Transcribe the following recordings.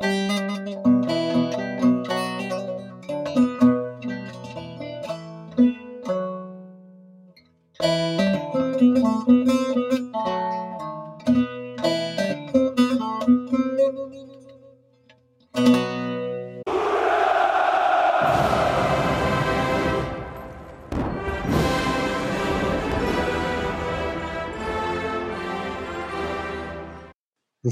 Música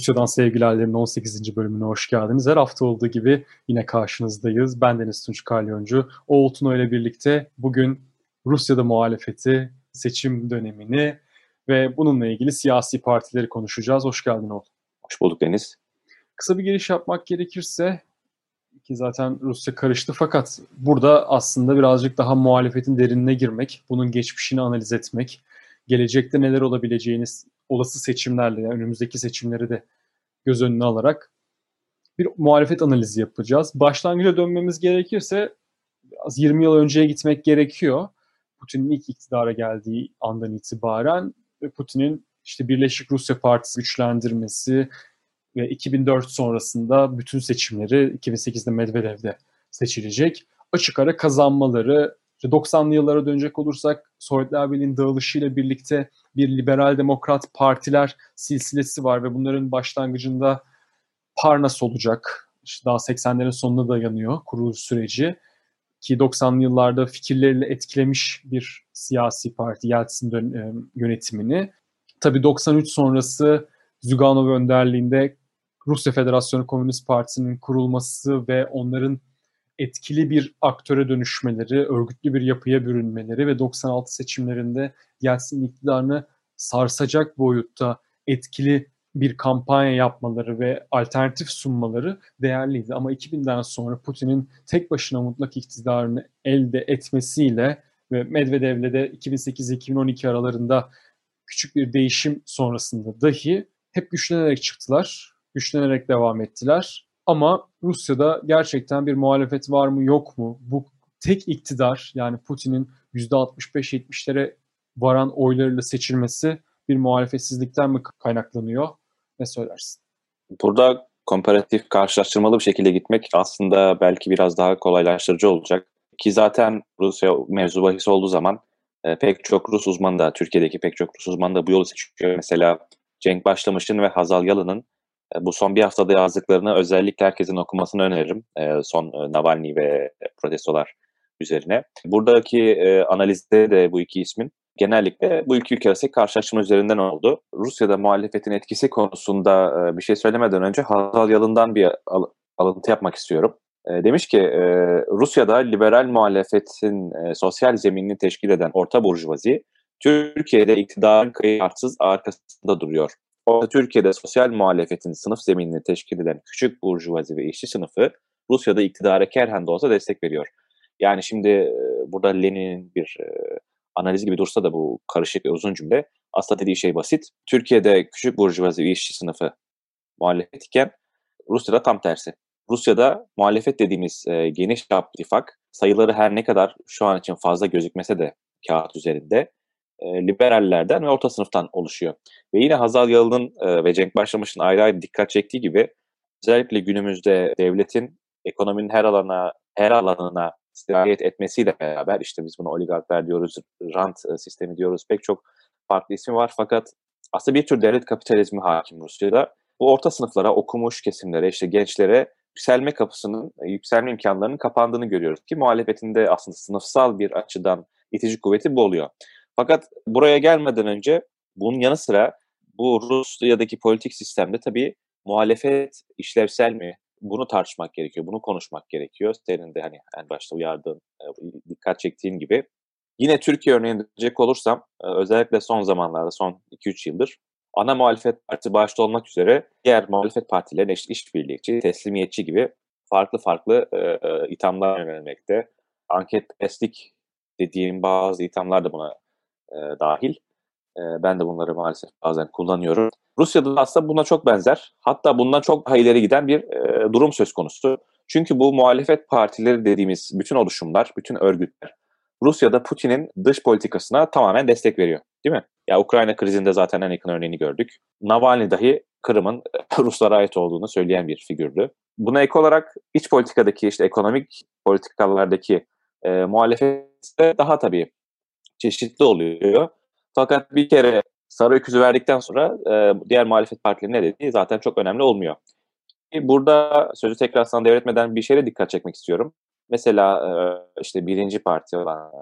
Rusya'dan Sevgilerlerin 18. bölümüne hoş geldiniz. Her hafta olduğu gibi yine karşınızdayız. Ben Deniz Tunç Kalyoncu. Oğul Tuna ile birlikte bugün Rusya'da muhalefeti, seçim dönemini ve bununla ilgili siyasi partileri konuşacağız. Hoş geldin Oğul. Hoş bulduk Deniz. Kısa bir giriş yapmak gerekirse ki zaten Rusya karıştı fakat burada aslında birazcık daha muhalefetin derinine girmek, bunun geçmişini analiz etmek, gelecekte neler olabileceğini olası seçimlerle, yani önümüzdeki seçimleri de göz önüne alarak bir muhalefet analizi yapacağız. Başlangıca dönmemiz gerekirse az 20 yıl önceye gitmek gerekiyor. Putin'in ilk iktidara geldiği andan itibaren ve Putin'in işte Birleşik Rusya Partisi güçlendirmesi ve 2004 sonrasında bütün seçimleri 2008'de Medvedev'de seçilecek. Açık ara kazanmaları 90'lı yıllara dönecek olursak Sovyetler Birliği'nin dağılışıyla birlikte bir liberal demokrat partiler silsilesi var ve bunların başlangıcında Parnas olacak. İşte daha 80'lerin sonuna dayanıyor kuruluş süreci. Ki 90'lı yıllarda fikirleriyle etkilemiş bir siyasi parti Yeltsin e, yönetimini. Tabii 93 sonrası Zyuganov önderliğinde Rusya Federasyonu Komünist Partisi'nin kurulması ve onların etkili bir aktöre dönüşmeleri, örgütlü bir yapıya bürünmeleri ve 96 seçimlerinde Yeltsin iktidarını sarsacak boyutta etkili bir kampanya yapmaları ve alternatif sunmaları değerliydi. Ama 2000'den sonra Putin'in tek başına mutlak iktidarını elde etmesiyle ve Medvedev'le de 2008-2012 aralarında küçük bir değişim sonrasında dahi hep güçlenerek çıktılar, güçlenerek devam ettiler ama Rusya'da gerçekten bir muhalefet var mı yok mu? Bu tek iktidar yani Putin'in %65-70'lere varan oylarıyla seçilmesi bir muhalefetsizlikten mi kaynaklanıyor? Ne söylersin? Burada komparatif karşılaştırmalı bir şekilde gitmek aslında belki biraz daha kolaylaştırıcı olacak. Ki zaten Rusya mevzu bahis olduğu zaman e, pek çok Rus uzman da, Türkiye'deki pek çok Rus uzman da bu yolu seçiyor. Mesela Cenk Başlamış'ın ve Hazal Yalın'ın bu son bir haftada yazdıklarını özellikle herkesin okumasını öneririm. E, son e, Navalny ve protestolar üzerine. Buradaki analizde de bu iki ismin genellikle bu iki ülke arasındaki karşılaştırma üzerinden oldu. Rusya'da muhalefetin etkisi konusunda bir şey söylemeden önce Hazal Yalın'dan bir alıntı yapmak istiyorum. Demiş ki Rusya'da liberal muhalefetin sosyal zeminini teşkil eden orta burjuvazi Türkiye'de iktidarın kayıtsız arkasında duruyor. Orta Türkiye'de sosyal muhalefetin sınıf zeminini teşkil eden küçük burjuvazi ve işçi sınıfı Rusya'da iktidara kerhen de olsa destek veriyor. Yani şimdi e, burada Lenin'in bir e, analiz gibi dursa da bu karışık ve uzun cümle aslında dediği şey basit. Türkiye'de küçük burjuvazi ve işçi sınıfı muhalefet iken Rusya'da tam tersi. Rusya'da muhalefet dediğimiz e, geniş çaplı ittifak sayıları her ne kadar şu an için fazla gözükmese de kağıt üzerinde e, liberallerden ve orta sınıftan oluşuyor. Ve yine Hazal Yalın'ın e, ve Cenk Başlamış'ın ayrı ayrı dikkat çektiği gibi özellikle günümüzde devletin ekonominin her alana her alanına sirayet etmesiyle beraber işte biz bunu oligarklar diyoruz, rant e, sistemi diyoruz, pek çok farklı ismi var fakat aslında bir tür devlet kapitalizmi hakim Rusya'da. Bu orta sınıflara, okumuş kesimlere, işte gençlere yükselme kapısının, yükselme imkanlarının kapandığını görüyoruz ki muhalefetinde aslında sınıfsal bir açıdan itici kuvveti bu oluyor. Fakat buraya gelmeden önce bunun yanı sıra bu Rusya'daki politik sistemde tabii muhalefet işlevsel mi? Bunu tartışmak gerekiyor, bunu konuşmak gerekiyor. Senin de hani en başta uyardığın, e, dikkat çektiğin gibi. Yine Türkiye örneğine dönecek olursam, e, özellikle son zamanlarda, son 2-3 yıldır ana muhalefet parti başta olmak üzere diğer muhalefet partilerine işte işbirlikçi, teslimiyetçi gibi farklı farklı e, e, ithamlar yönelmekte. Anket peslik dediğim bazı ithamlar da buna e, dahil. E, ben de bunları maalesef bazen kullanıyorum. Rusya'da da aslında buna çok benzer. Hatta bundan çok daha ileri giden bir e, durum söz konusu. Çünkü bu muhalefet partileri dediğimiz bütün oluşumlar, bütün örgütler Rusya'da Putin'in dış politikasına tamamen destek veriyor. Değil mi? Ya Ukrayna krizinde zaten en yakın örneğini gördük. Navalny dahi Kırım'ın Ruslara ait olduğunu söyleyen bir figürdü. Buna ek olarak iç politikadaki işte ekonomik politikalardaki e, muhalefet daha tabii çeşitli oluyor. Fakat bir kere sarı öküzü verdikten sonra e, diğer muhalefet partileri ne dediği zaten çok önemli olmuyor. Burada sözü tekrar sana devretmeden bir şeye dikkat çekmek istiyorum. Mesela e, işte birinci parti olan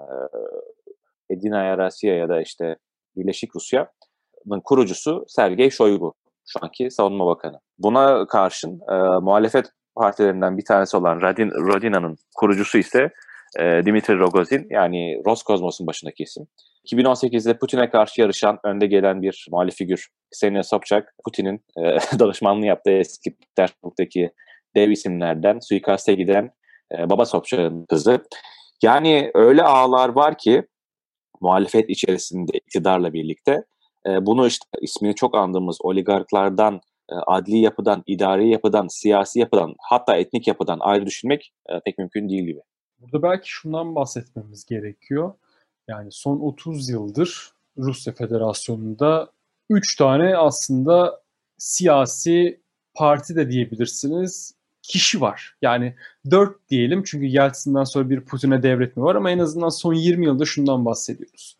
e, Edina Rusya ya da işte Birleşik Rusya'nın kurucusu Sergey Shoigu, şu anki savunma bakanı. Buna karşın e, muhalefet partilerinden bir tanesi olan Radin, Rodina'nın kurucusu ise e, Dimitri Rogozin yani Roskosmos'un başındaki isim. 2018'de Putin'e karşı yarışan önde gelen bir muhalif figür Ksenia Sobchak, Putin'in e, danışmanlığı yaptığı eski Petersburg'daki dev isimlerden suikaste giden e, Baba Sobchak'ın kızı. Yani öyle ağlar var ki muhalefet içerisinde iktidarla birlikte e, bunu işte ismini çok andığımız oligarklardan, e, adli yapıdan, idari yapıdan, siyasi yapıdan hatta etnik yapıdan ayrı düşünmek e, pek mümkün değil gibi. Burada belki şundan bahsetmemiz gerekiyor. Yani son 30 yıldır Rusya Federasyonu'nda 3 tane aslında siyasi parti de diyebilirsiniz kişi var. Yani 4 diyelim çünkü Yeltsin'den sonra bir Putin'e devretme var ama en azından son 20 yılda şundan bahsediyoruz.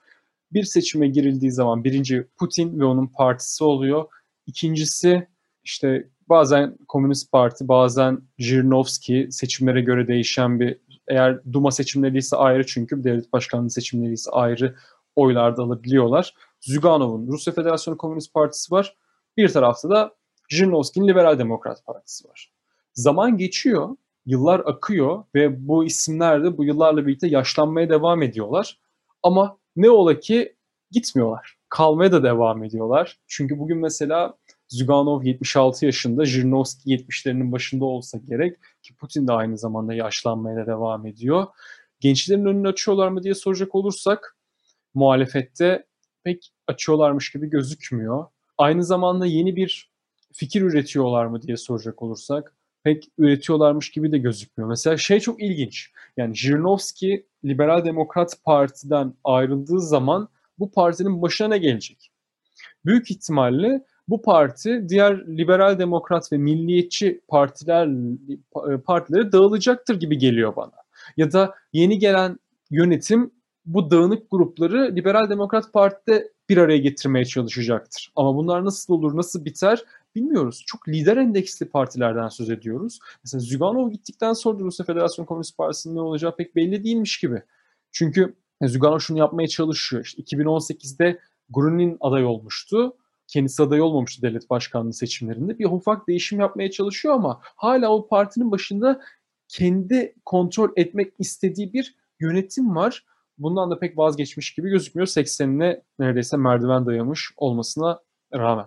Bir seçime girildiği zaman birinci Putin ve onun partisi oluyor. İkincisi işte bazen Komünist Parti, bazen Zhirinovski seçimlere göre değişen bir eğer Duma seçimleri ise ayrı çünkü devlet başkanlığı seçimleri ise ayrı oylarda alabiliyorlar. Zyuganov'un Rusya Federasyonu Komünist Partisi var. Bir tarafta da Zhirinovski'nin Liberal Demokrat Partisi var. Zaman geçiyor, yıllar akıyor ve bu isimler de bu yıllarla birlikte yaşlanmaya devam ediyorlar. Ama ne ola ki gitmiyorlar. Kalmaya da devam ediyorlar. Çünkü bugün mesela Zyuganov 76 yaşında, Zhirinovski 70'lerinin başında olsa gerek ki Putin de aynı zamanda yaşlanmaya da devam ediyor. Gençlerin önünü açıyorlar mı diye soracak olursak muhalefette pek açıyorlarmış gibi gözükmüyor. Aynı zamanda yeni bir fikir üretiyorlar mı diye soracak olursak pek üretiyorlarmış gibi de gözükmüyor. Mesela şey çok ilginç. Yani Zhirinovski Liberal Demokrat Parti'den ayrıldığı zaman bu partinin başına ne gelecek? Büyük ihtimalle bu parti diğer liberal demokrat ve milliyetçi partiler partilere dağılacaktır gibi geliyor bana. Ya da yeni gelen yönetim bu dağınık grupları Liberal Demokrat Parti'de bir araya getirmeye çalışacaktır. Ama bunlar nasıl olur, nasıl biter bilmiyoruz. Çok lider endeksli partilerden söz ediyoruz. Mesela Zyuganov gittikten sonra Rusya Federasyon Komünist Partisi'nin ne olacağı pek belli değilmiş gibi. Çünkü Zyuganov şunu yapmaya çalışıyor. İşte 2018'de Grunin aday olmuştu. Kendisi aday olmamıştı devlet başkanlığı seçimlerinde. Bir ufak değişim yapmaya çalışıyor ama hala o partinin başında kendi kontrol etmek istediği bir yönetim var. Bundan da pek vazgeçmiş gibi gözükmüyor. 80'ine neredeyse merdiven dayamış olmasına rağmen.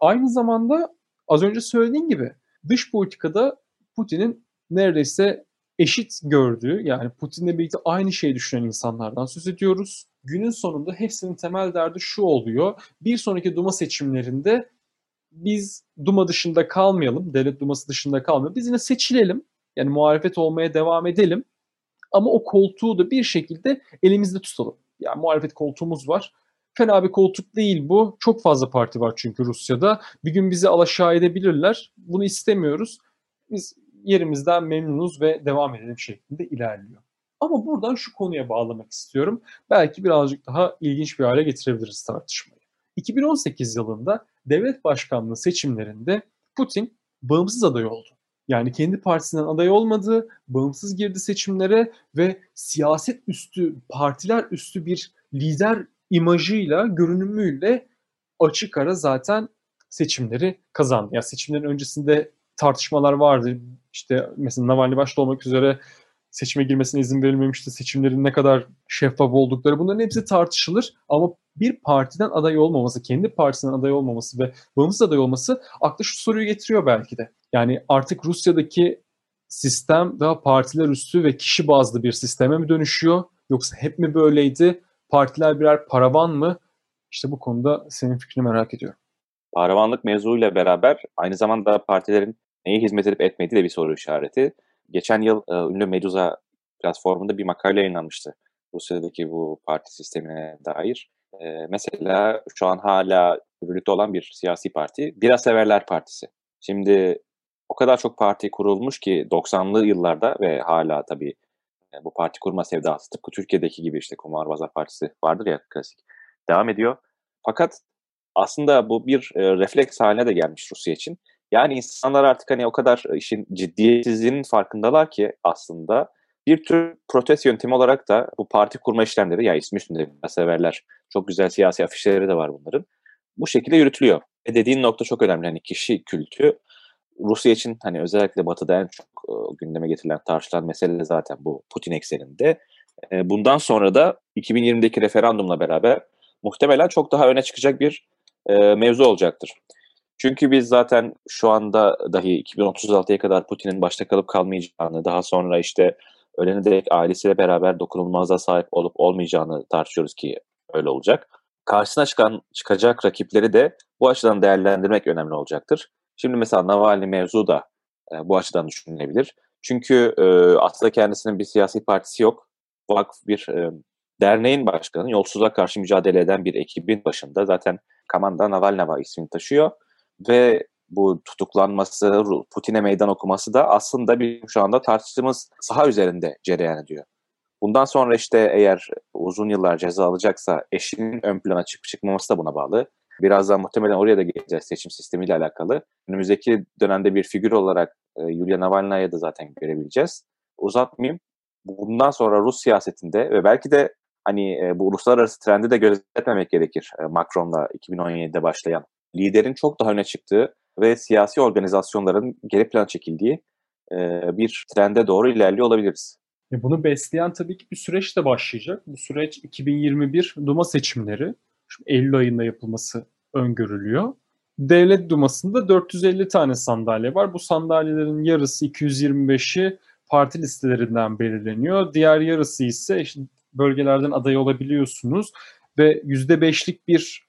Aynı zamanda az önce söylediğim gibi dış politikada Putin'in neredeyse eşit gördüğü yani Putin'le birlikte aynı şeyi düşünen insanlardan söz ediyoruz. Günün sonunda hepsinin temel derdi şu oluyor. Bir sonraki Duma seçimlerinde biz Duma dışında kalmayalım, devlet Duması dışında kalmayalım. Biz yine seçilelim. Yani muhalefet olmaya devam edelim. Ama o koltuğu da bir şekilde elimizde tutalım. Yani muhalefet koltuğumuz var. Fena bir koltuk değil bu. Çok fazla parti var çünkü Rusya'da. Bir gün bizi alaşağı edebilirler. Bunu istemiyoruz. Biz yerimizden memnunuz ve devam edelim şeklinde ilerliyor. Ama buradan şu konuya bağlamak istiyorum. Belki birazcık daha ilginç bir hale getirebiliriz tartışmayı. 2018 yılında devlet başkanlığı seçimlerinde Putin bağımsız aday oldu. Yani kendi partisinden aday olmadı, bağımsız girdi seçimlere ve siyaset üstü, partiler üstü bir lider imajıyla, görünümüyle açık ara zaten seçimleri kazandı. Ya yani seçimlerin öncesinde tartışmalar vardı. İşte mesela Navalny başta olmak üzere seçime girmesine izin verilmemişti. Seçimlerin ne kadar şeffaf oldukları bunların hepsi tartışılır. Ama bir partiden aday olmaması, kendi partisinden aday olmaması ve bağımsız aday olması akla şu soruyu getiriyor belki de. Yani artık Rusya'daki sistem daha partiler üstü ve kişi bazlı bir sisteme mi dönüşüyor? Yoksa hep mi böyleydi? Partiler birer paravan mı? İşte bu konuda senin fikrini merak ediyorum. Paravanlık mevzuyla beraber aynı zamanda partilerin neye hizmet edip etmediği de bir soru işareti. Geçen yıl e, ünlü Medusa platformunda bir makale yayınlanmıştı. Rusya'daki bu parti sistemine dair. E, mesela şu an hala yürürlükte olan bir siyasi parti, Biraz Severler Partisi. Şimdi o kadar çok parti kurulmuş ki 90'lı yıllarda ve hala tabii e, bu parti kurma sevdası tıpkı Türkiye'deki gibi işte Kumarbazlar Partisi vardır ya klasik devam ediyor. Fakat aslında bu bir e, refleks haline de gelmiş Rusya için. Yani insanlar artık hani o kadar işin ciddiyetsizliğinin farkındalar ki aslında bir tür protest yöntemi olarak da bu parti kurma işlemleri ya ismi üstünde severler. Çok güzel siyasi afişleri de var bunların. Bu şekilde yürütülüyor. Ve dediğin nokta çok önemli. Hani kişi kültü Rusya için hani özellikle Batı'da en çok e, gündeme getirilen tartışılan mesele zaten bu Putin ekseninde. E, bundan sonra da 2020'deki referandumla beraber muhtemelen çok daha öne çıkacak bir e, mevzu olacaktır. Çünkü biz zaten şu anda dahi 2036'ya kadar Putin'in başta kalıp kalmayacağını, daha sonra işte ölene dek ailesiyle beraber dokunulmazlığa sahip olup olmayacağını tartışıyoruz ki öyle olacak. Karşısına çıkan çıkacak rakipleri de bu açıdan değerlendirmek önemli olacaktır. Şimdi mesela Navalny mevzu da e, bu açıdan düşünülebilir. Çünkü e, aslında kendisinin bir siyasi partisi yok. Vakf bir e, derneğin başkanı, yolsuzluğa karşı mücadele eden bir ekibin başında zaten Kamanda Navalnava ismini taşıyor ve bu tutuklanması, Putin'e meydan okuması da aslında bir şu anda tartıştığımız saha üzerinde cereyan ediyor. Bundan sonra işte eğer uzun yıllar ceza alacaksa eşinin ön plana çıkıp çıkmaması da buna bağlı. Birazdan muhtemelen oraya da geleceğiz seçim sistemiyle alakalı. Önümüzdeki dönemde bir figür olarak e, Yulia Navalna'yı da zaten görebileceğiz. Uzatmayayım. Bundan sonra Rus siyasetinde ve belki de hani e, bu uluslararası trendi de gözetmemek gerekir. E, Macron'la 2017'de başlayan liderin çok daha öne çıktığı ve siyasi organizasyonların geri plana çekildiği e, bir trende doğru ilerliyor olabiliriz. E bunu besleyen tabii ki bir süreç de başlayacak. Bu süreç 2021 Duma seçimleri. Şimdi Eylül ayında yapılması öngörülüyor. Devlet Duması'nda 450 tane sandalye var. Bu sandalyelerin yarısı 225'i parti listelerinden belirleniyor. Diğer yarısı ise işte bölgelerden aday olabiliyorsunuz ve %5'lik bir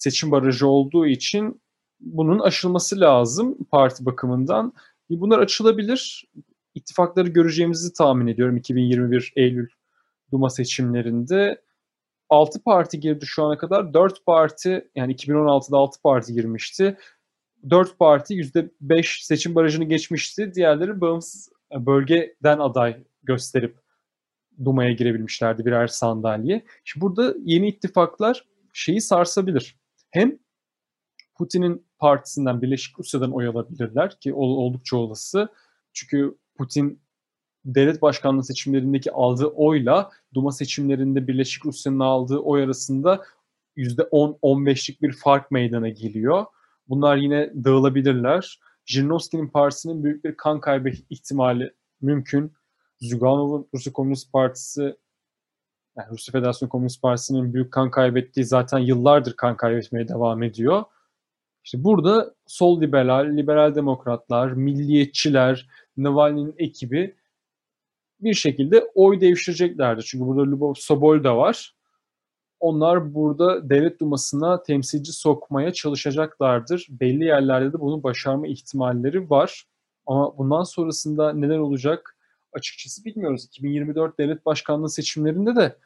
seçim barajı olduğu için bunun aşılması lazım parti bakımından. Bunlar açılabilir. İttifakları göreceğimizi tahmin ediyorum 2021 Eylül Duma seçimlerinde. 6 parti girdi şu ana kadar. 4 parti yani 2016'da 6 parti girmişti. 4 parti %5 seçim barajını geçmişti. Diğerleri bağımsız bölgeden aday gösterip Duma'ya girebilmişlerdi birer sandalye. Şimdi burada yeni ittifaklar şeyi sarsabilir. Hem Putin'in partisinden Birleşik Rusya'dan oy alabilirler ki oldukça olası. Çünkü Putin devlet başkanlığı seçimlerindeki aldığı oyla Duma seçimlerinde Birleşik Rusya'nın aldığı oy arasında %10-15'lik bir fark meydana geliyor. Bunlar yine dağılabilirler. Jirinovski'nin partisinin büyük bir kan kaybı ihtimali mümkün. Zyuganov'un Rusya Komünist Partisi yani Rusya Federasyon Komünist Partisi'nin büyük kan kaybettiği zaten yıllardır kan kaybetmeye devam ediyor. İşte burada sol liberal, liberal demokratlar, milliyetçiler, Navalny'nin ekibi bir şekilde oy devşireceklerdir. Çünkü burada Lubov Sobol da var. Onlar burada devlet dumasına temsilci sokmaya çalışacaklardır. Belli yerlerde de bunu başarma ihtimalleri var. Ama bundan sonrasında neler olacak açıkçası bilmiyoruz. 2024 devlet başkanlığı seçimlerinde de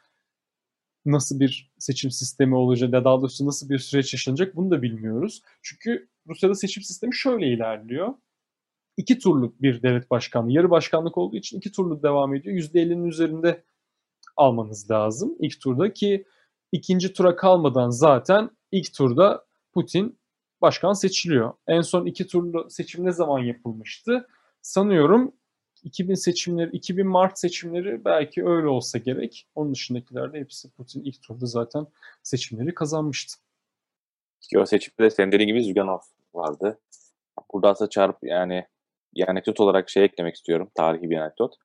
nasıl bir seçim sistemi olacak ya daha doğrusu nasıl bir süreç yaşanacak bunu da bilmiyoruz. Çünkü Rusya'da seçim sistemi şöyle ilerliyor. İki turlu bir devlet başkanlığı, yarı başkanlık olduğu için iki turlu devam ediyor. %50'nin üzerinde almanız lazım ilk turda ki ikinci tura kalmadan zaten ilk turda Putin başkan seçiliyor. En son iki turlu seçim ne zaman yapılmıştı? Sanıyorum 2000 seçimleri, 2000 Mart seçimleri belki öyle olsa gerek. Onun dışındakilerde hepsi Putin ilk turda zaten seçimleri kazanmıştı. O seçimde senin dediğin gibi Zyuganov vardı. Burada aslında çarp yani bir anekdot olarak şey eklemek istiyorum. Tarihi bir anekdot.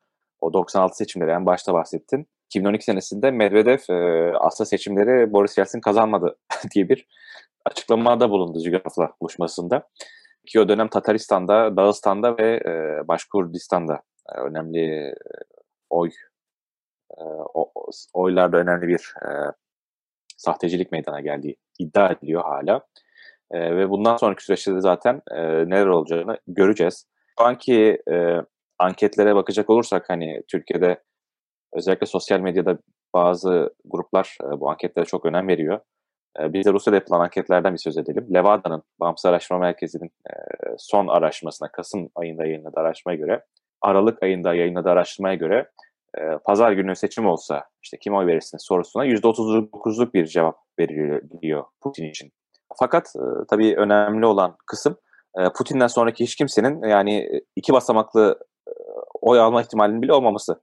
O 96 seçimleri en başta bahsettin. 2012 senesinde Medvedev e, aslında seçimleri Boris Yeltsin kazanmadı diye bir açıklamada bulundu Zyuganov'la buluşmasında. Ki o dönem Tataristan'da, Dağıstan'da ve e, Başkurdistan'da e, önemli e, oy e, oylarda önemli bir e, sahtecilik meydana geldiği iddia ediliyor hala. Ve bundan sonraki süreçte de zaten neler olacağını göreceğiz. Şu anki anketlere bakacak olursak hani Türkiye'de özellikle sosyal medyada bazı gruplar bu anketlere çok önem veriyor. E, biz de Rusya'da yapılan anketlerden bir söz edelim. Levada'nın, Bağımsız Araştırma Merkezi'nin son araştırmasına, Kasım ayında yayınladığı araştırmaya göre, Aralık ayında yayınladığı araştırmaya göre e, pazar günü seçim olsa işte kim oy verirsiniz sorusuna %39'luk bir cevap veriliyor Putin için. Fakat e, tabii önemli olan kısım e, Putin'den sonraki hiç kimsenin yani iki basamaklı e, oy alma ihtimalinin bile olmaması.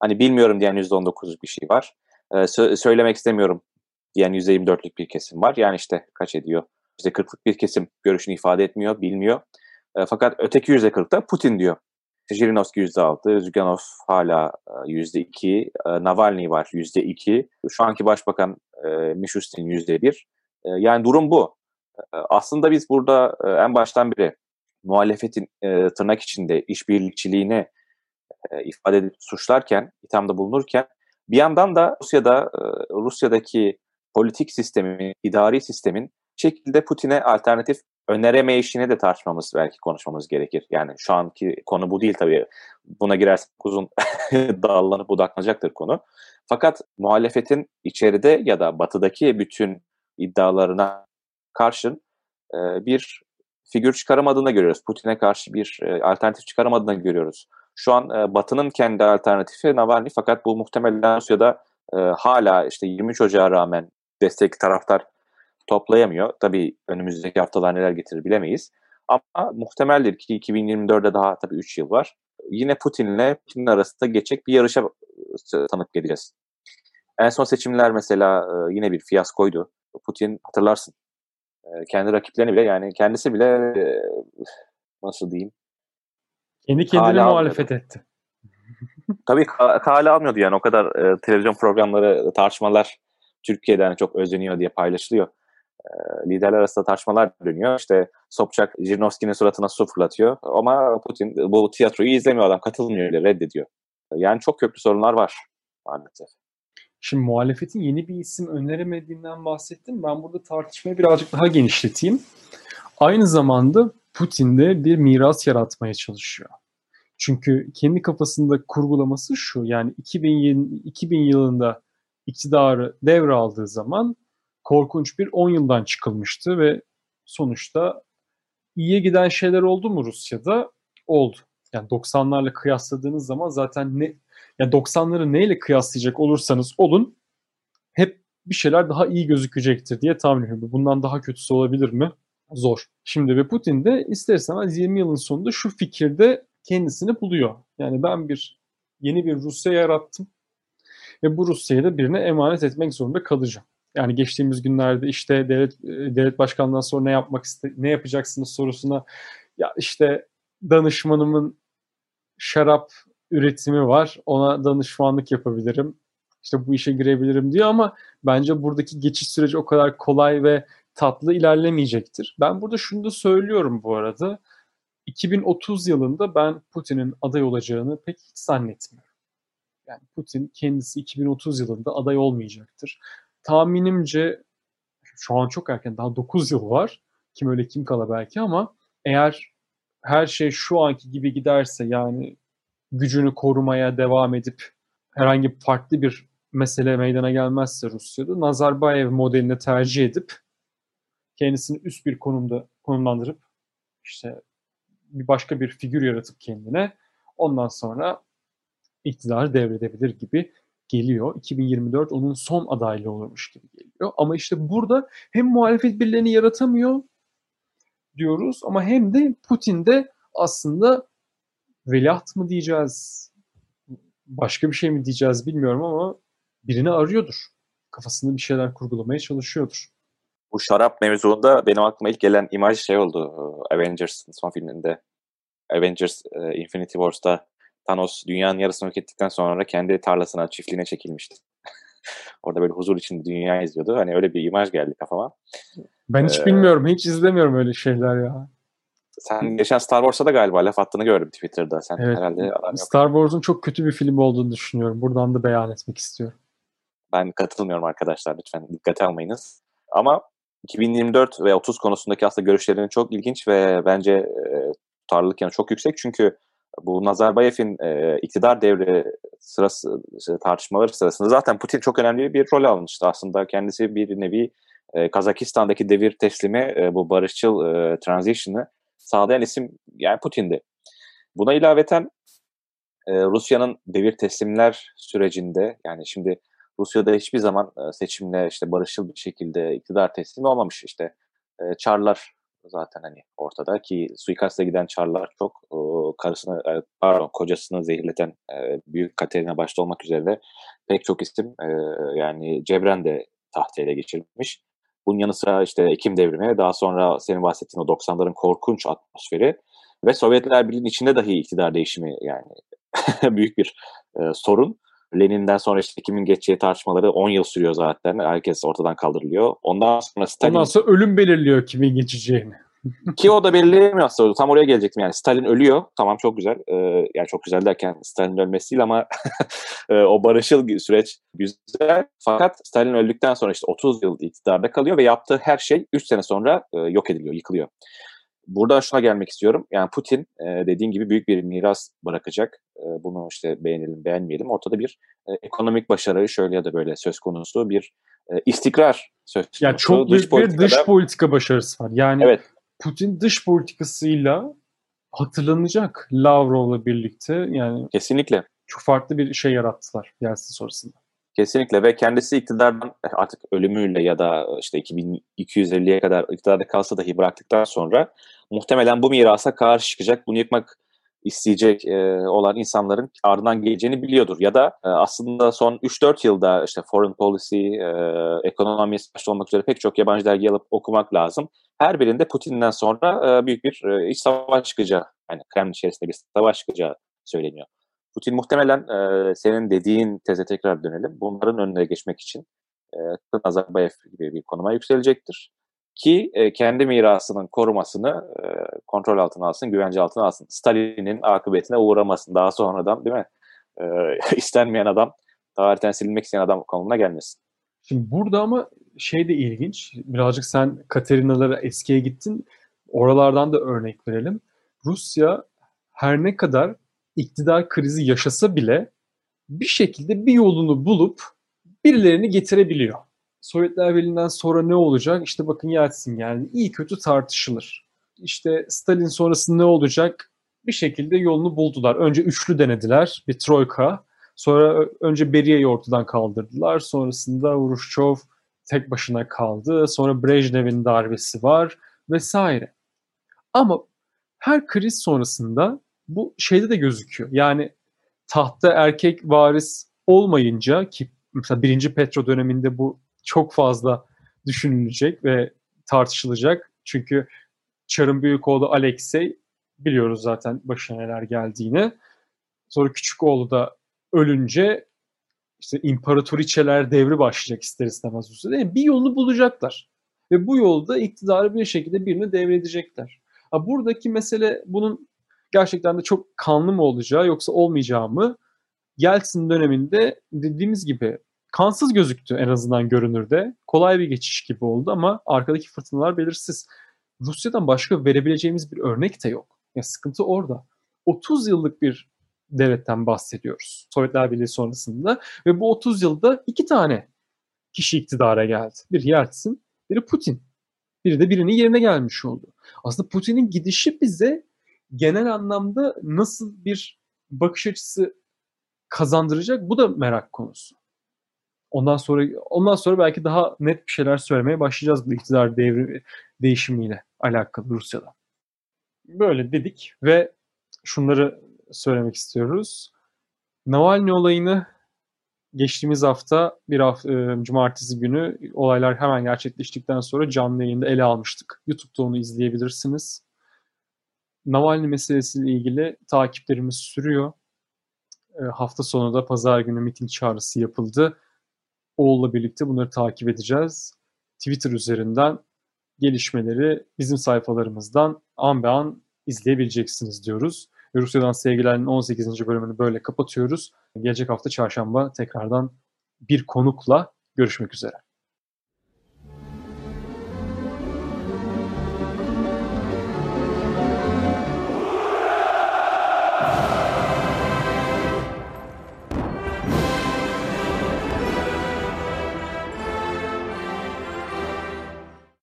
Hani bilmiyorum diyen %19'luk bir şey var. E, sö- söylemek istemiyorum diyen %24'lük bir kesim var. Yani işte kaç ediyor? %40'lık bir kesim görüşünü ifade etmiyor, bilmiyor. E, fakat öteki %40'da Putin diyor. Jirinovski %6, Zyuganov hala %2, e, Navalny var %2, şu anki başbakan e, Mishustin %1. E, yani durum bu. Aslında biz burada en baştan beri muhalefetin tırnak içinde işbirlikçiliğini ifade edip suçlarken, ithamda bulunurken bir yandan da Rusya'da Rusya'daki politik sistemin, idari sistemin şekilde Putin'e alternatif öneremeyişini de tartışmamız belki konuşmamız gerekir. Yani şu anki konu bu değil tabii. Buna girersek uzun dallanıp budaklanacaktır konu. Fakat muhalefetin içeride ya da batıdaki bütün iddialarına karşın e, bir figür çıkaramadığını görüyoruz. Putin'e karşı bir e, alternatif çıkaramadığını görüyoruz. Şu an e, Batı'nın kendi alternatifi Navalny fakat bu muhtemelen Rusya'da e, hala işte 23 Ocağı rağmen destek taraftar toplayamıyor. Tabii önümüzdeki haftalar neler getirir bilemeyiz. Ama muhtemeldir ki 2024'de daha tabii 3 yıl var. Yine Putin'le Putin arasında geçecek bir yarışa e, tanık edeceğiz. En son seçimler mesela e, yine bir fiyaskoydu. Putin hatırlarsın. E, kendi rakiplerini bile yani kendisi bile nasıl diyeyim? Kendi kendine muhalefet etti. Tabii kale almıyordu yani o kadar e, televizyon programları, tartışmalar Türkiye'den çok özeniyor diye paylaşılıyor liderler arasında tartışmalar dönüyor. İşte Sobchak Jirinovski'nin suratına su fırlatıyor. Ama Putin bu tiyatroyu izlemiyor adam. Katılmıyor öyle reddediyor. Yani çok köklü sorunlar var maalesef. Şimdi muhalefetin yeni bir isim öneremediğinden bahsettim. Ben burada tartışmayı birazcık daha genişleteyim. Aynı zamanda Putin de bir miras yaratmaya çalışıyor. Çünkü kendi kafasında kurgulaması şu yani 2000, 2000 yılında iktidarı devraldığı zaman korkunç bir 10 yıldan çıkılmıştı ve sonuçta iyiye giden şeyler oldu mu Rusya'da? Oldu. Yani 90'larla kıyasladığınız zaman zaten ne yani 90'ları neyle kıyaslayacak olursanız olun hep bir şeyler daha iyi gözükecektir diye tahmin ediyorum. Bundan daha kötüsü olabilir mi? Zor. Şimdi ve Putin de ister istemez 20 yılın sonunda şu fikirde kendisini buluyor. Yani ben bir yeni bir Rusya yarattım ve bu Rusya'yı da birine emanet etmek zorunda kalacağım. Yani geçtiğimiz günlerde işte devlet e, devlet başkanından sonra ne yapmak iste ne yapacaksınız sorusuna ya işte danışmanımın şarap üretimi var. Ona danışmanlık yapabilirim. İşte bu işe girebilirim diyor ama bence buradaki geçiş süreci o kadar kolay ve tatlı ilerlemeyecektir. Ben burada şunu da söylüyorum bu arada. 2030 yılında ben Putin'in aday olacağını pek hiç zannetmiyorum. Yani Putin kendisi 2030 yılında aday olmayacaktır tahminimce şu an çok erken daha 9 yıl var. Kim öyle kim kala belki ama eğer her şey şu anki gibi giderse yani gücünü korumaya devam edip herhangi farklı bir mesele meydana gelmezse Rusya'da Nazarbayev modelini tercih edip kendisini üst bir konumda konumlandırıp işte bir başka bir figür yaratıp kendine ondan sonra iktidarı devredebilir gibi geliyor. 2024 onun son adaylığı olurmuş gibi geliyor. Ama işte burada hem muhalefet birilerini yaratamıyor diyoruz ama hem de Putin de aslında veliaht mı diyeceğiz, başka bir şey mi diyeceğiz bilmiyorum ama birini arıyordur. Kafasında bir şeyler kurgulamaya çalışıyordur. Bu şarap mevzuunda benim aklıma ilk gelen imaj şey oldu. Avengers son filminde. Avengers e, Infinity Wars'ta Thanos dünyanın yarısını yok ettikten sonra kendi tarlasına, çiftliğine çekilmişti. Orada böyle huzur içinde dünya izliyordu. Hani öyle bir imaj geldi kafama. Ben hiç ee, bilmiyorum. Hiç izlemiyorum öyle şeyler ya. Sen geçen Star Wars'a da galiba laf attığını gördüm Twitter'da. Sen evet, herhalde Star Wars'un çok kötü bir film olduğunu düşünüyorum. Buradan da beyan etmek istiyorum. Ben katılmıyorum arkadaşlar. Lütfen dikkate almayınız. Ama 2024 ve 30 konusundaki aslında görüşlerin çok ilginç ve bence e, tutarlılık yani çok yüksek. Çünkü bu Nazarbayev'in e, iktidar devri sırası tartışmaları sırasında zaten Putin çok önemli bir rol almıştı. Aslında kendisi bir nevi e, Kazakistan'daki devir teslimi e, bu barışçıl e, transition'ı sağlayan isim yani Putin'di. Buna ilaveten e, Rusya'nın devir teslimler sürecinde yani şimdi Rusya'da hiçbir zaman e, seçimle işte barışçıl bir şekilde iktidar teslimi olmamış işte e, Çarlar zaten hani ortada ki suikaste giden Çarlar çok e, karısını e, pardon kocasını zehirleten e, büyük Katerina başta olmak üzere pek çok isim yani Cebren de tahtı ele geçirmiş. Bunun yanı sıra işte Ekim devrimi, daha sonra senin bahsettiğin o 90'ların korkunç atmosferi ve Sovyetler Birliği'nin içinde dahi iktidar değişimi yani büyük bir sorun. Lenin'den sonra işte kimin geçeceği tartışmaları 10 yıl sürüyor zaten. Herkes ortadan kaldırılıyor. Ondan sonra Stalin... Ondan sonra ölüm belirliyor kimin geçeceğini. Ki o da belirleyemiyor aslında. Tam oraya gelecektim yani. Stalin ölüyor. Tamam çok güzel. Ee, yani çok güzel derken Stalin ölmesi değil ama e, o barışıl süreç güzel. Fakat Stalin öldükten sonra işte 30 yıl iktidarda kalıyor ve yaptığı her şey 3 sene sonra e, yok ediliyor, yıkılıyor. Burada şuna gelmek istiyorum. Yani Putin e, dediğin gibi büyük bir miras bırakacak. Bunu işte beğenelim beğenmeyelim. Ortada bir e, ekonomik başarı şöyle ya da böyle söz konusu bir e, istikrar söz konusu. Yani çok büyük bir dış politika başarısı var. Yani evet. Putin dış politikasıyla hatırlanacak Lavrov'la birlikte. Yani Kesinlikle. Çok farklı bir şey yarattılar Yeltsin sonrasında. Kesinlikle ve kendisi iktidardan artık ölümüyle ya da işte 2250'ye kadar iktidarda kalsa dahi bıraktıktan sonra muhtemelen bu mirasa karşı çıkacak, bunu yıkmak isteyecek e, olan insanların ardından geleceğini biliyordur. Ya da e, aslında son 3-4 yılda işte foreign policy, e, ekonomi başta olmak üzere pek çok yabancı dergi alıp okumak lazım. Her birinde Putin'den sonra e, büyük bir e, iç savaş çıkacağı, yani Kremlin içerisinde bir savaş çıkacağı söyleniyor. Putin muhtemelen e, senin dediğin teze tekrar dönelim. Bunların önüne geçmek için e, Nazarbayev gibi bir konuma yükselecektir. Ki e, kendi mirasının korumasını e, kontrol altına alsın, güvence altına alsın. Stalin'in akıbetine uğramasın daha sonradan değil mi? E, istenmeyen adam, tarihten silinmek isteyen adam konumuna gelmesin. Şimdi burada ama şey de ilginç. Birazcık sen Katerina'lara eskiye gittin. Oralardan da örnek verelim. Rusya her ne kadar iktidar krizi yaşasa bile bir şekilde bir yolunu bulup birilerini getirebiliyor. Sovyetler Birliği'nden sonra ne olacak? İşte bakın Yeltsin geldi. İyi kötü tartışılır. İşte Stalin sonrası ne olacak? Bir şekilde yolunu buldular. Önce üçlü denediler. Bir troika. Sonra önce Beria'yı ortadan kaldırdılar. Sonrasında Uruşçov tek başına kaldı. Sonra Brejnev'in darbesi var vesaire. Ama her kriz sonrasında bu şeyde de gözüküyor. Yani tahta erkek varis olmayınca ki mesela birinci Petro döneminde bu çok fazla düşünülecek ve tartışılacak. Çünkü Çar'ın büyük oğlu Alexey biliyoruz zaten başına neler geldiğini. Sonra küçük oğlu da ölünce işte imparatoriçeler devri başlayacak ister istemez Rusya'da. Yani bir yolunu bulacaklar. Ve bu yolda iktidarı bir şekilde birine devredecekler. Ha, buradaki mesele bunun gerçekten de çok kanlı mı olacağı yoksa olmayacağı mı? Yeltsin döneminde dediğimiz gibi kansız gözüktü en azından görünürde. Kolay bir geçiş gibi oldu ama arkadaki fırtınalar belirsiz. Rusya'dan başka verebileceğimiz bir örnek de yok. Ya sıkıntı orada. 30 yıllık bir devletten bahsediyoruz. Sovyetler Birliği sonrasında ve bu 30 yılda iki tane kişi iktidara geldi. Bir Yeltsin, biri Putin. Biri de birinin yerine gelmiş oldu. Aslında Putin'in gidişi bize genel anlamda nasıl bir bakış açısı kazandıracak bu da merak konusu. Ondan sonra ondan sonra belki daha net bir şeyler söylemeye başlayacağız bu iktidar devri değişimiyle alakalı Rusya'da. Böyle dedik ve şunları söylemek istiyoruz. Navalny olayını geçtiğimiz hafta bir hafta, e, cumartesi günü olaylar hemen gerçekleştikten sonra canlı yayında ele almıştık. YouTube'da onu izleyebilirsiniz. Navalny meselesiyle ilgili takiplerimiz sürüyor. E, hafta sonu da pazar günü miting çağrısı yapıldı. Oğul'la birlikte bunları takip edeceğiz. Twitter üzerinden gelişmeleri bizim sayfalarımızdan an be an izleyebileceksiniz diyoruz. Rusya'dan Sevgiler'in 18. bölümünü böyle kapatıyoruz. Gelecek hafta çarşamba tekrardan bir konukla görüşmek üzere.